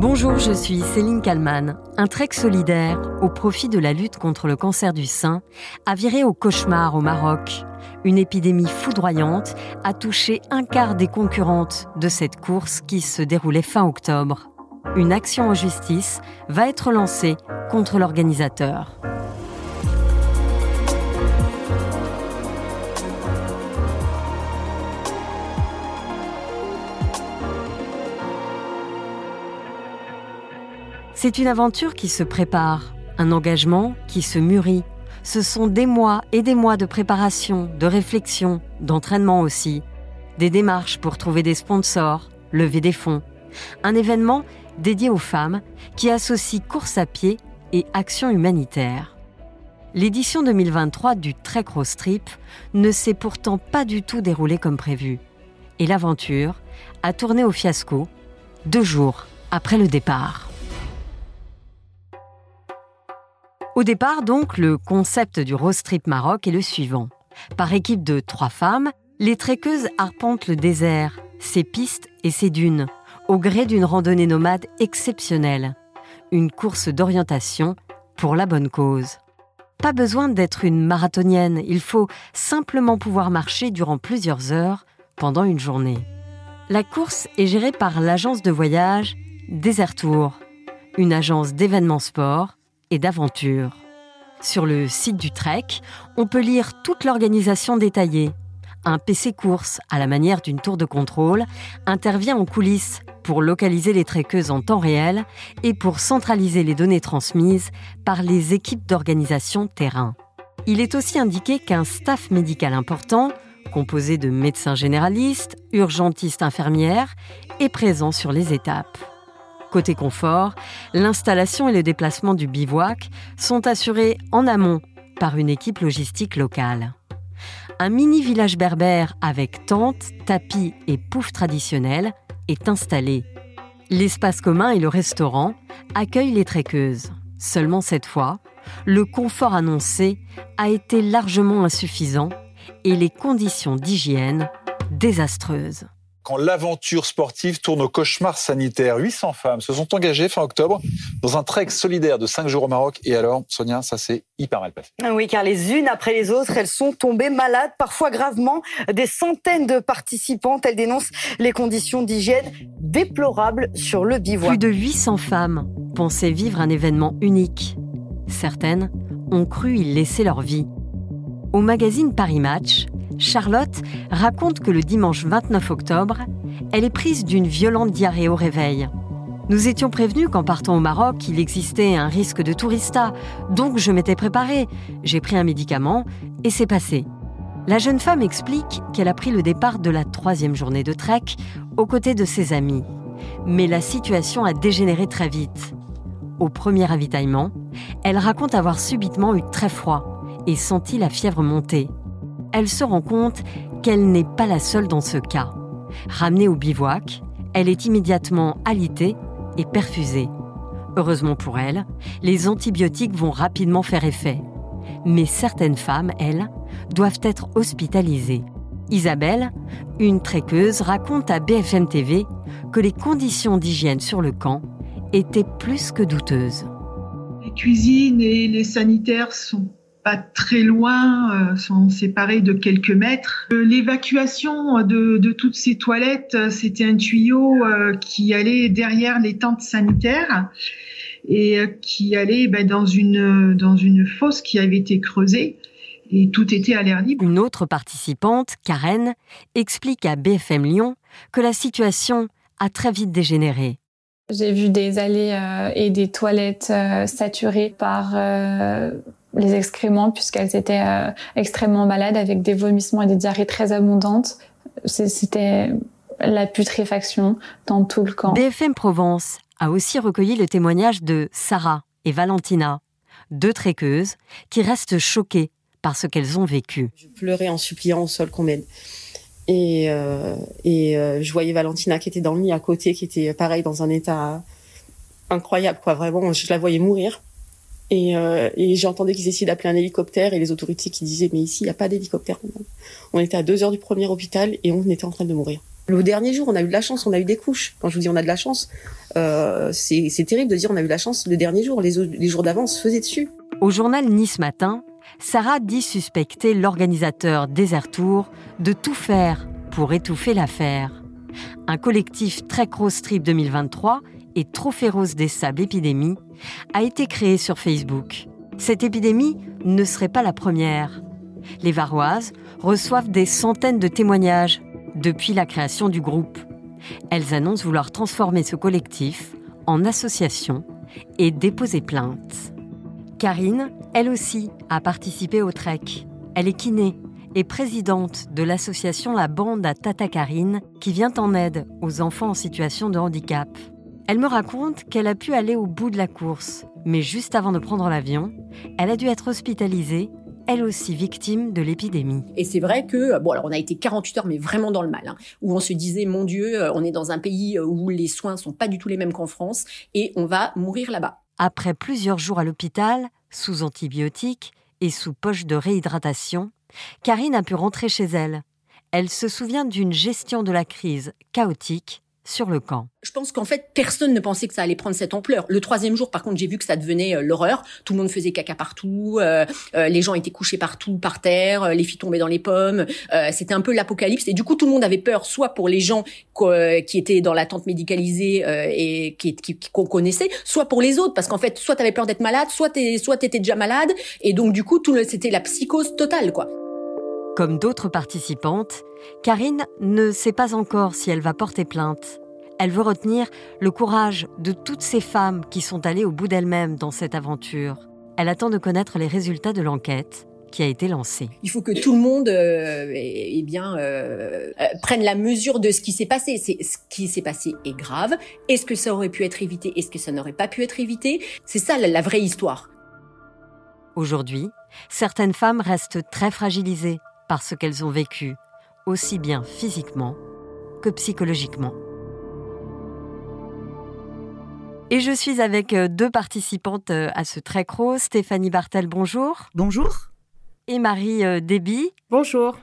Bonjour, je suis Céline Kalman. Un trek solidaire au profit de la lutte contre le cancer du sein a viré au cauchemar au Maroc. Une épidémie foudroyante a touché un quart des concurrentes de cette course qui se déroulait fin octobre. Une action en justice va être lancée contre l'organisateur. C'est une aventure qui se prépare, un engagement qui se mûrit. Ce sont des mois et des mois de préparation, de réflexion, d'entraînement aussi. Des démarches pour trouver des sponsors, lever des fonds. Un événement dédié aux femmes qui associe course à pied et action humanitaire. L'édition 2023 du Trek Road Trip ne s'est pourtant pas du tout déroulée comme prévu. Et l'aventure a tourné au fiasco deux jours après le départ. Au départ, donc, le concept du Road Trip Maroc est le suivant. Par équipe de trois femmes, les trekkeuses arpentent le désert, ses pistes et ses dunes, au gré d'une randonnée nomade exceptionnelle. Une course d'orientation pour la bonne cause. Pas besoin d'être une marathonienne, il faut simplement pouvoir marcher durant plusieurs heures pendant une journée. La course est gérée par l'agence de voyage Desertour, une agence d'événements sport et d'aventure. Sur le site du Trek, on peut lire toute l'organisation détaillée. Un PC course, à la manière d'une tour de contrôle, intervient en coulisses pour localiser les trekkeuses en temps réel et pour centraliser les données transmises par les équipes d'organisation terrain. Il est aussi indiqué qu'un staff médical important, composé de médecins généralistes, urgentistes infirmières, est présent sur les étapes. Côté confort, l'installation et le déplacement du bivouac sont assurés en amont par une équipe logistique locale. Un mini village berbère avec tentes, tapis et poufs traditionnels est installé. L'espace commun et le restaurant accueillent les trekkeuses. Seulement cette fois, le confort annoncé a été largement insuffisant et les conditions d'hygiène désastreuses quand l'aventure sportive tourne au cauchemar sanitaire. 800 femmes se sont engagées fin octobre dans un trek solidaire de 5 jours au Maroc. Et alors, Sonia, ça s'est hyper mal passé. Ah oui, car les unes après les autres, elles sont tombées malades, parfois gravement. Des centaines de participantes, elles dénoncent les conditions d'hygiène déplorables sur le bivouac. Plus de 800 femmes pensaient vivre un événement unique. Certaines ont cru y laisser leur vie. Au magazine Paris Match, Charlotte raconte que le dimanche 29 octobre, elle est prise d'une violente diarrhée au réveil. Nous étions prévenus qu'en partant au Maroc, il existait un risque de tourista, donc je m'étais préparée. J'ai pris un médicament et c'est passé. La jeune femme explique qu'elle a pris le départ de la troisième journée de trek aux côtés de ses amis. Mais la situation a dégénéré très vite. Au premier ravitaillement, elle raconte avoir subitement eu très froid et senti la fièvre monter elle se rend compte qu'elle n'est pas la seule dans ce cas. Ramenée au bivouac, elle est immédiatement alitée et perfusée. Heureusement pour elle, les antibiotiques vont rapidement faire effet. Mais certaines femmes, elles, doivent être hospitalisées. Isabelle, une tréqueuse, raconte à BFM TV que les conditions d'hygiène sur le camp étaient plus que douteuses. Les cuisines et les sanitaires sont très loin, euh, sont séparés de quelques mètres. Euh, l'évacuation de, toutes ces toilettes, euh, c'était un tuyau qui allait derrière les tentes sanitaires et qui allait ben, dans une dans une fosse qui avait été creusée et tout était à l'air libre. Une autre participante, Karen, explique à BFM Lyon que la situation a très vite dégénéré. J'ai vu des allées et des toilettes saturées par les excréments puisqu'elles étaient euh, extrêmement malades avec des vomissements et des diarrhées très abondantes. C'était la putréfaction dans tout le camp. BFM Provence a aussi recueilli le témoignage de Sarah et Valentina, deux tréqueuses qui restent choquées par ce qu'elles ont vécu. Je pleurais en suppliant au sol qu'on m'aide. Et, euh, et euh, je voyais Valentina qui était dans le lit à côté, qui était pareil dans un état incroyable, quoi. Vraiment, je la voyais mourir. Et, euh, et j'entendais qu'ils essayaient d'appeler un hélicoptère et les autorités qui disaient mais ici il n'y a pas d'hélicoptère. On était à deux heures du premier hôpital et on était en train de mourir. Le dernier jour, on a eu de la chance, on a eu des couches. Quand je vous dis on a de la chance, euh, c'est terrible de dire on a eu de la chance le dernier jour. Les, les jours d'avant, on se faisait dessus. Au journal Nice Matin, Sarah dit suspecter l'organisateur Tour de tout faire pour étouffer l'affaire. Un collectif Trek Rose Trip 2023 et Trophée Rose des Sables Épidémie a été créé sur Facebook. Cette épidémie ne serait pas la première. Les Varoises reçoivent des centaines de témoignages depuis la création du groupe. Elles annoncent vouloir transformer ce collectif en association et déposer plainte. Karine, elle aussi, a participé au trek. Elle est kiné et présidente de l'association La Bande à Tata Karine qui vient en aide aux enfants en situation de handicap. Elle me raconte qu'elle a pu aller au bout de la course, mais juste avant de prendre l'avion, elle a dû être hospitalisée elle aussi victime de l'épidémie. Et c'est vrai que, bon, alors on a été 48 heures, mais vraiment dans le mal, hein, où on se disait, mon Dieu, euh, on est dans un pays euh, où les soins sont pas du tout les mêmes qu'en France, et on va mourir là-bas. Après plusieurs jours à l'hôpital, sous antibiotiques et sous poche de réhydratation, Karine a pu rentrer chez elle. Elle se souvient d'une gestion de la crise chaotique sur le camp. Je pense qu'en fait, personne ne pensait que ça allait prendre cette ampleur. Le troisième jour, par contre, j'ai vu que ça devenait euh, l'horreur. Tout le monde faisait caca partout, euh, euh, les gens étaient couchés partout, par terre, les filles tombaient dans les pommes. C'était un peu l'apocalypse. Et du coup, tout le monde avait peur, soit pour les gens qui étaient dans la tente médicalisée et qui qu'on connaissait, soit pour les autres, parce qu'en fait, soit t'avais peur d'être malade, soit t'étais déjà malade, et donc du coup, c'était la psychose totale, quoi. Comme d'autres participantes, Karine ne sait pas encore si elle va porter plainte. Elle veut retenir le courage de toutes ces femmes qui sont allées au bout d'elles-mêmes dans cette aventure. Elle attend de connaître les résultats de l'enquête qui a été lancée. Il faut que tout le monde euh, eh, bien, euh, euh, prenne la mesure de ce qui s'est passé. C'est, ce qui s'est passé est grave. Est-ce que ça aurait pu être évité? Est-ce que ça n'aurait pas pu être évité? C'est ça la vraie histoire. Aujourd'hui, certaines femmes restent très fragilisées par ce qu'elles ont vécu, aussi bien physiquement que psychologiquement. Et je suis avec euh, deux participantes euh, à ce Trek Rose. Stéphanie Bartel, bonjour. Bonjour. Et Marie euh, Déby. Bonjour.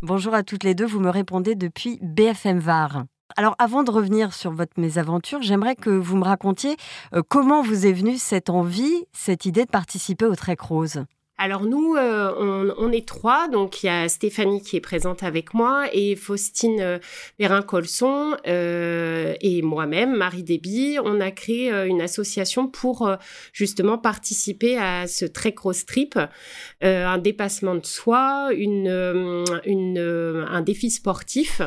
Bonjour à toutes les deux. Vous me répondez depuis BFM Var. Alors avant de revenir sur votre mésaventure, j'aimerais que vous me racontiez comment vous est venue cette envie, cette idée de participer au Trek Rose. Alors nous, euh, on, est trois, donc il y a Stéphanie qui est présente avec moi et Faustine euh, Perrin-Colson euh, et moi-même, Marie Déby. On a créé une association pour justement participer à ce très gros trip, un dépassement de soi, un défi sportif.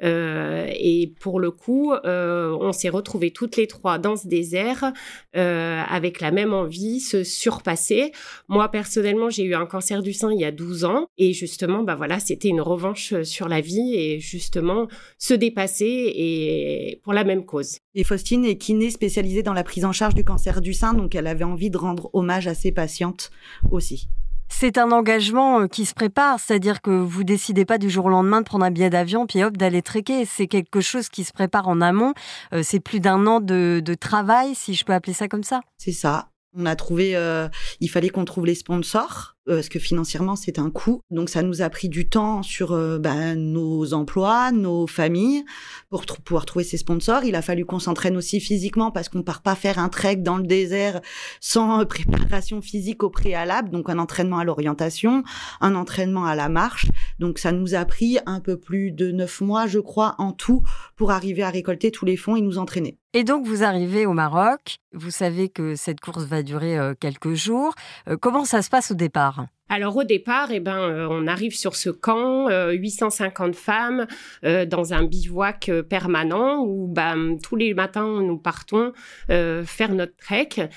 et pour le coup, on s'est retrouvés toutes les trois dans ce désert avec la même envie, se surpasser. Moi personnellement, j'ai eu un cancer du sein il y a 12 ans et justement, bah voilà, c'était une revanche euh, sur la vie et justement se dépasser et pour la même cause. Et Faustine est kiné spécialisée dans la prise en charge du cancer du sein, donc elle avait envie de rendre hommage à ses patientes aussi. C'est un engagement euh, qui se prépare, c'est-à-dire que vous décidez pas du jour au lendemain de prendre un billet d'avion puis hop d'aller trekker. C'est quelque chose qui se prépare en amont. Euh, c'est plus d'un an de, de travail, si je peux appeler ça comme ça. C'est ça. On a trouvé, euh, il fallait qu'on trouve les sponsors euh, parce que financièrement c'est un coût. Donc ça nous a pris du temps sur euh, bah, nos emplois, nos familles pour pouvoir trouver ces sponsors. Il a fallu qu'on s'entraîne aussi physiquement parce qu'on part pas faire un trek dans le désert sans préparation physique au préalable. Donc un entraînement à l'orientation, un entraînement à la marche. Donc ça nous a pris un peu plus de neuf mois, je crois, en tout pour arriver à récolter tous les fonds et nous entraîner. Et donc vous arrivez au Maroc, vous savez que cette course va durer euh, quelques jours. Euh, comment ça se passe au départ? Alors au départ, eh ben, euh, on arrive sur ce camp, 850 femmes dans un bivouac permanent où bah, tous les matins nous partons faire notre trek,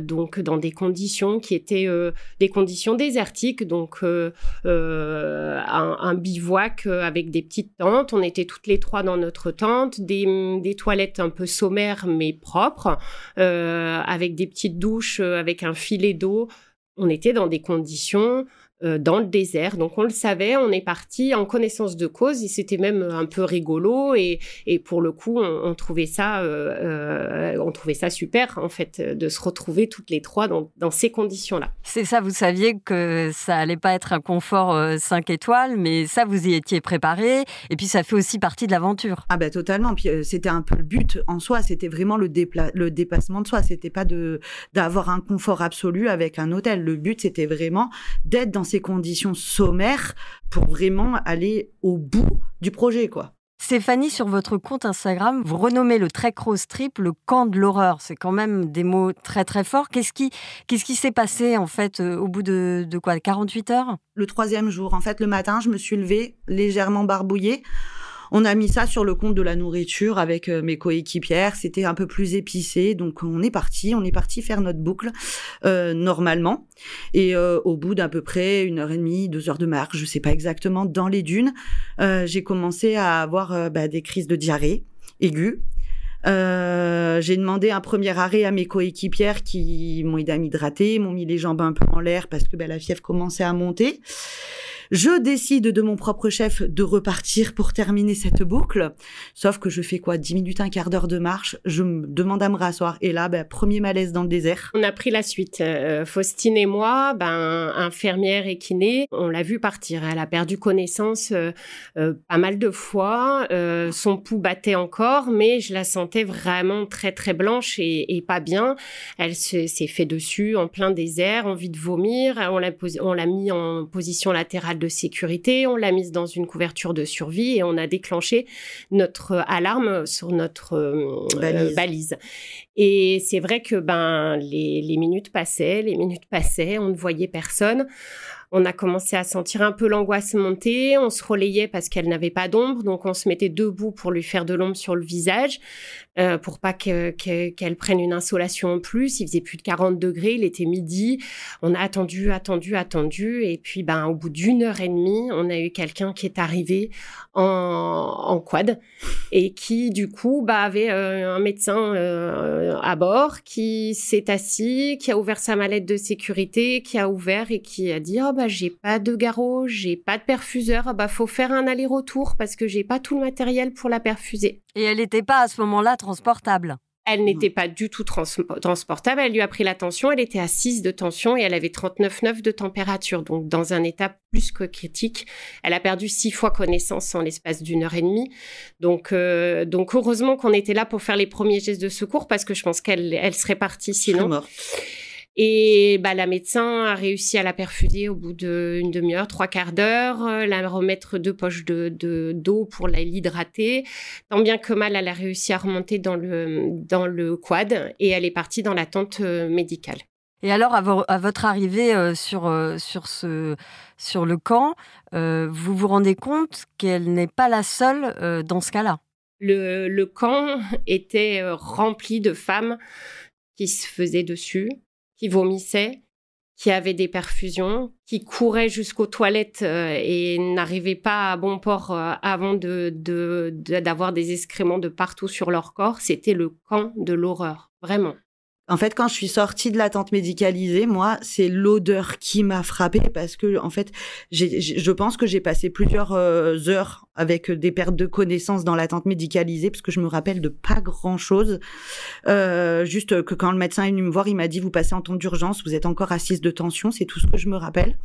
donc dans des conditions qui étaient des conditions désertiques, donc un, un, bivouac avec des petites tentes. On était toutes les trois dans notre tente, des, des toilettes un peu sommaire mais propre, euh, avec des petites douches, euh, avec un filet d'eau. On était dans des conditions euh, dans le désert. Donc on le savait, on est parti en connaissance de cause et c'était même un peu rigolo et, et pour le coup on, trouvait ça euh, euh, on trouvait ça super en fait de se retrouver toutes les trois dans, dans ces conditions-là. C'est ça, vous saviez que ça allait pas être un confort 5 étoiles, mais ça vous y étiez préparé et puis ça fait aussi partie de l'aventure. Ah ben totalement. Puis c'était un peu le but en soi, c'était vraiment le, le dépassement de soi. C'était pas de d'avoir un confort absolu avec un hôtel. Le but c'était vraiment d'être dans ces conditions sommaires pour vraiment aller au bout du projet, quoi. Stéphanie, sur votre compte Instagram, vous renommez le Trek Rose Trip le camp de l'horreur. C'est quand même des mots très très forts. Qu'est-ce qui qu'est-ce qui s'est passé en fait euh, au bout de, de quoi 48 heures? Le troisième jour, en fait, le matin, je me suis levée légèrement barbouillée on a mis ça sur le compte de la nourriture avec euh, mes coéquipières. C'était un peu plus épicé, donc on est parti. On est parti faire notre boucle euh, normalement. Et euh, au bout d'à peu près une heure et demie, deux heures de marche, je sais pas exactement, dans les dunes, j'ai commencé à avoir bah, des crises de diarrhée aiguë. j'ai demandé un premier arrêt à mes coéquipières qui m'ont aidé à m'hydrater, m'ont mis les jambes un peu en l'air parce que bah, la fièvre commençait à monter. Je décide de mon propre chef de repartir pour terminer cette boucle. Sauf que je fais quoi? 10 minutes, un quart d'heure de marche. Je me demande à me rasseoir. Et là, ben, premier malaise dans le désert. On a pris la suite. Euh, Faustine et moi, ben, infirmière et kiné, on l'a vu partir. Elle a perdu connaissance euh, euh, pas mal de fois. son pouls battait encore, mais je la sentais vraiment très, très blanche et, pas bien. Elle s'est fait dessus en plein désert, envie de vomir. On l'a mis en position latérale de sécurité, on l'a mise dans une couverture de survie et on a déclenché notre alarme sur notre euh, balise. Et c'est vrai que ben les, les minutes passaient, les minutes passaient, on ne voyait personne. On a commencé à sentir un peu l'angoisse monter. On se relayait parce qu'elle n'avait pas d'ombre, donc on se mettait debout pour lui faire de l'ombre sur le visage, euh, pour pas qu'elle prenne une insolation en plus. Il faisait plus de 40 degrés, il était midi. On a attendu, attendu, attendu, et puis ben au bout d'une heure et demie, on a eu quelqu'un qui est arrivé en, quad et qui du coup bah, avait euh, un médecin euh, à bord qui s'est assis, qui a ouvert sa mallette de sécurité, qui a ouvert et qui a dit oh, bah j'ai pas de garrot, j'ai pas de perfuseur, ah, bah faut faire un aller-retour parce que j'ai pas tout le matériel pour la perfuser. Et elle n'était pas à ce moment-là transportable. Elle n'était pas du tout transportable. Elle lui a pris la tension. Elle était à 6 de tension et elle avait 39,9 de température. Donc, dans un état plus que critique. Elle a perdu six fois connaissance en l'espace d'une heure et demie. Donc, euh, donc heureusement qu'on était là pour faire les premiers gestes de secours parce que je pense qu'elle elle serait partie sinon. Et bah, la médecin a réussi à la perfuser au bout d'une demi-heure, trois quarts d'heure, euh, la remettre deux poches de d'eau pour l'hydrater. Tant bien que mal, elle a réussi à remonter dans le, dans le quad et elle est partie dans la tente euh, médicale. Et alors, à, votre arrivée euh, sur, sur, ce, sur le camp, vous vous rendez compte qu'elle n'est pas la seule dans ce cas-là? Le, le camp était rempli de femmes qui se faisaient dessus, qui vomissaient, qui avaient des perfusions, qui couraient jusqu'aux toilettes euh, et n'arrivaient pas à bon port euh, avant d'avoir des excréments de partout sur leur corps. C'était le camp de l'horreur, vraiment. En fait, quand je suis sortie de la tente médicalisée, moi, c'est l'odeur qui m'a frappée parce que, en fait, je pense que j'ai passé plusieurs euh, heures avec des pertes de connaissances dans la tente médicalisée parce que je me rappelle de pas grand chose. Euh, juste que quand le médecin est venu me voir, il m'a dit vous passez en tente d'urgence, vous êtes encore assise de tension, c'est tout ce que je me rappelle.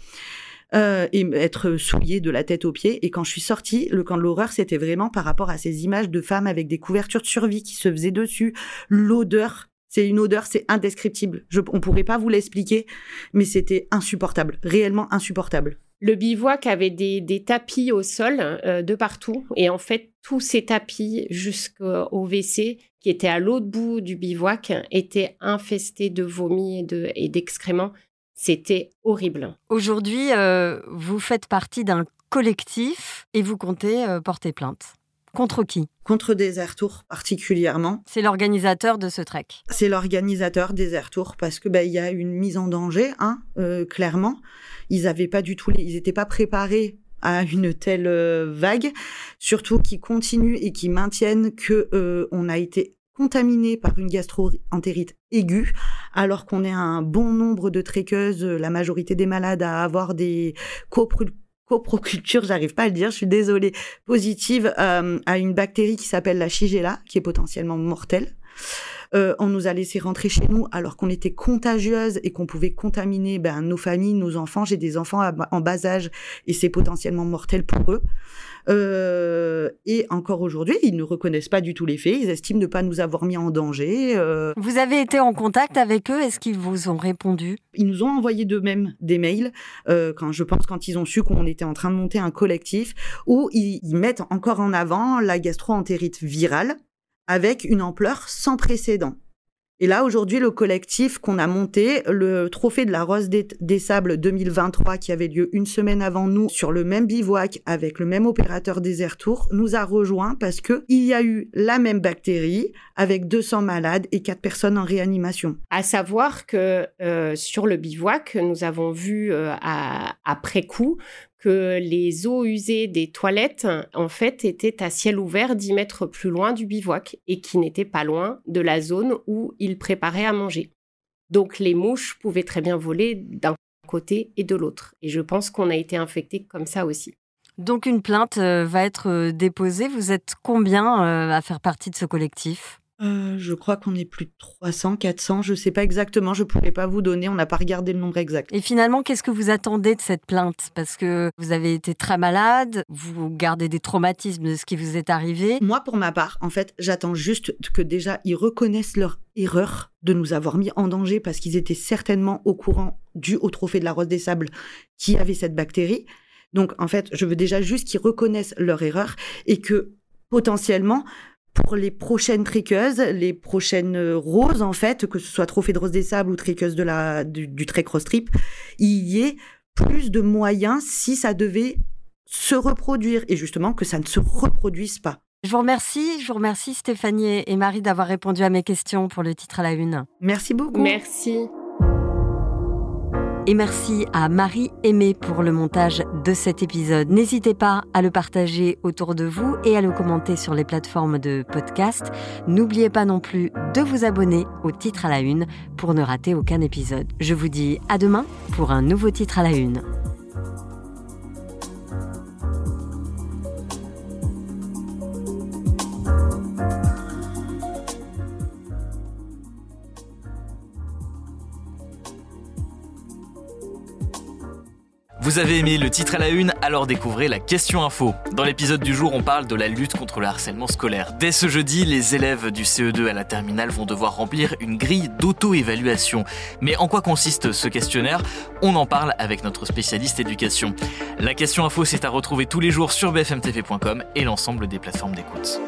Euh, et être souillée de la tête aux pieds. Et quand je suis sortie, le camp de l'horreur, c'était vraiment par rapport à ces images de femmes avec des couvertures de survie qui se faisaient dessus, l'odeur c'est une odeur, c'est indescriptible. Je, on pourrait pas vous l'expliquer, mais c'était insupportable, réellement insupportable. Le bivouac avait des, tapis au sol euh, de partout. Et en fait, tous ces tapis jusqu'au WC qui étaient à l'autre bout du bivouac étaient infestés de vomi et d'excréments. C'était horrible. Aujourd'hui, euh, vous faites partie d'un collectif et vous comptez euh, porter plainte. Contre qui? Contre Desert Tour particulièrement. C'est l'organisateur de ce trek. C'est l'organisateur Desert Tour parce que bah, il y a une mise en danger, hein, euh, clairement. Ils avaient pas du tout, ils n'étaient pas préparés à une telle euh, vague, surtout qui continue et qui maintiennent que euh, on a été contaminés par une gastroentérite aiguë, alors qu'on est un bon nombre de tréqueuses, la majorité des malades à avoir des coprocultures, j'arrive pas à le dire, je suis désolée, positives euh, à une bactérie qui s'appelle la Shigella, qui est potentiellement mortelle. Euh, on nous a laissé rentrer chez nous alors qu'on était contagieuse et qu'on pouvait contaminer ben, nos familles, nos enfants. J'ai des enfants en bas âge et c'est potentiellement mortel pour eux. Euh, et encore aujourd'hui, ils ne reconnaissent pas du tout les faits. Ils estiment ne pas nous avoir mis en danger. Euh. Vous avez été en contact avec eux? Est-ce qu'ils vous ont répondu? Ils nous ont envoyé d'eux-mêmes des mails. Euh, quand je pense quand ils ont su qu'on était en train de monter un collectif où ils, ils mettent encore en avant la gastroentérite virale avec une ampleur sans précédent. Et là, aujourd'hui, le collectif qu'on a monté, le Trophée de la Rose des, Sables 2023, qui avait lieu une semaine avant nous, sur le même bivouac, avec le même opérateur Desert Tour, nous a rejoint parce que il y a eu la même bactérie, avec 200 malades et 4 personnes en réanimation. À savoir que euh, sur le bivouac, nous avons vu euh, après coup que les eaux usées des toilettes, en fait, étaient à ciel ouvert 10 mètres plus loin du bivouac et qui n'étaient pas loin de la zone où ils préparaient à manger. Donc les mouches pouvaient très bien voler d'un côté et de l'autre. Et je pense qu'on a été infectés comme ça aussi. Donc une plainte euh, va être euh, déposée. Vous êtes combien euh, à faire partie de ce collectif? Euh, je crois qu'on est plus de 300, 400, je ne sais pas exactement, je ne pourrais pas vous donner, on n'a pas regardé le nombre exact. Et finalement, qu'est-ce que vous attendez de cette plainte? Parce que vous avez été très malade, vous gardez des traumatismes de ce qui vous est arrivé. Moi, pour ma part, en fait, j'attends juste que déjà ils reconnaissent leur erreur de nous avoir mis en danger parce qu'ils étaient certainement au courant dû au trophée de la Rose des Sables qui avait cette bactérie. Donc, en fait, je veux déjà juste qu'ils reconnaissent leur erreur et que potentiellement, pour les prochaines triqueuses, les prochaines roses, en fait, que ce soit Trophée de Rose des Sables ou triqueuse de la, du, du Trek Cross Trip, il y ait plus de moyens si ça devait se reproduire et justement que ça ne se reproduise pas. Je vous remercie, je vous remercie Stéphanie et Marie d'avoir répondu à mes questions pour le titre à la une. Merci beaucoup. Merci. Et merci à Marie Aimée pour le montage de cet épisode. N'hésitez pas à le partager autour de vous et à le commenter sur les plateformes de podcast. N'oubliez pas non plus de vous abonner au titre à la une pour ne rater aucun épisode. Je vous dis à demain pour un nouveau titre à la une. Vous avez aimé le titre à la une, alors découvrez la question info. Dans l'épisode du jour, on parle de la lutte contre le harcèlement scolaire. Dès ce jeudi, les élèves du CE2 à la terminale vont devoir remplir une grille d'auto-évaluation. Mais en quoi consiste ce questionnaire? On en parle avec notre spécialiste éducation. La question info, c'est à retrouver tous les jours sur bfmtv.com et l'ensemble des plateformes d'écoute.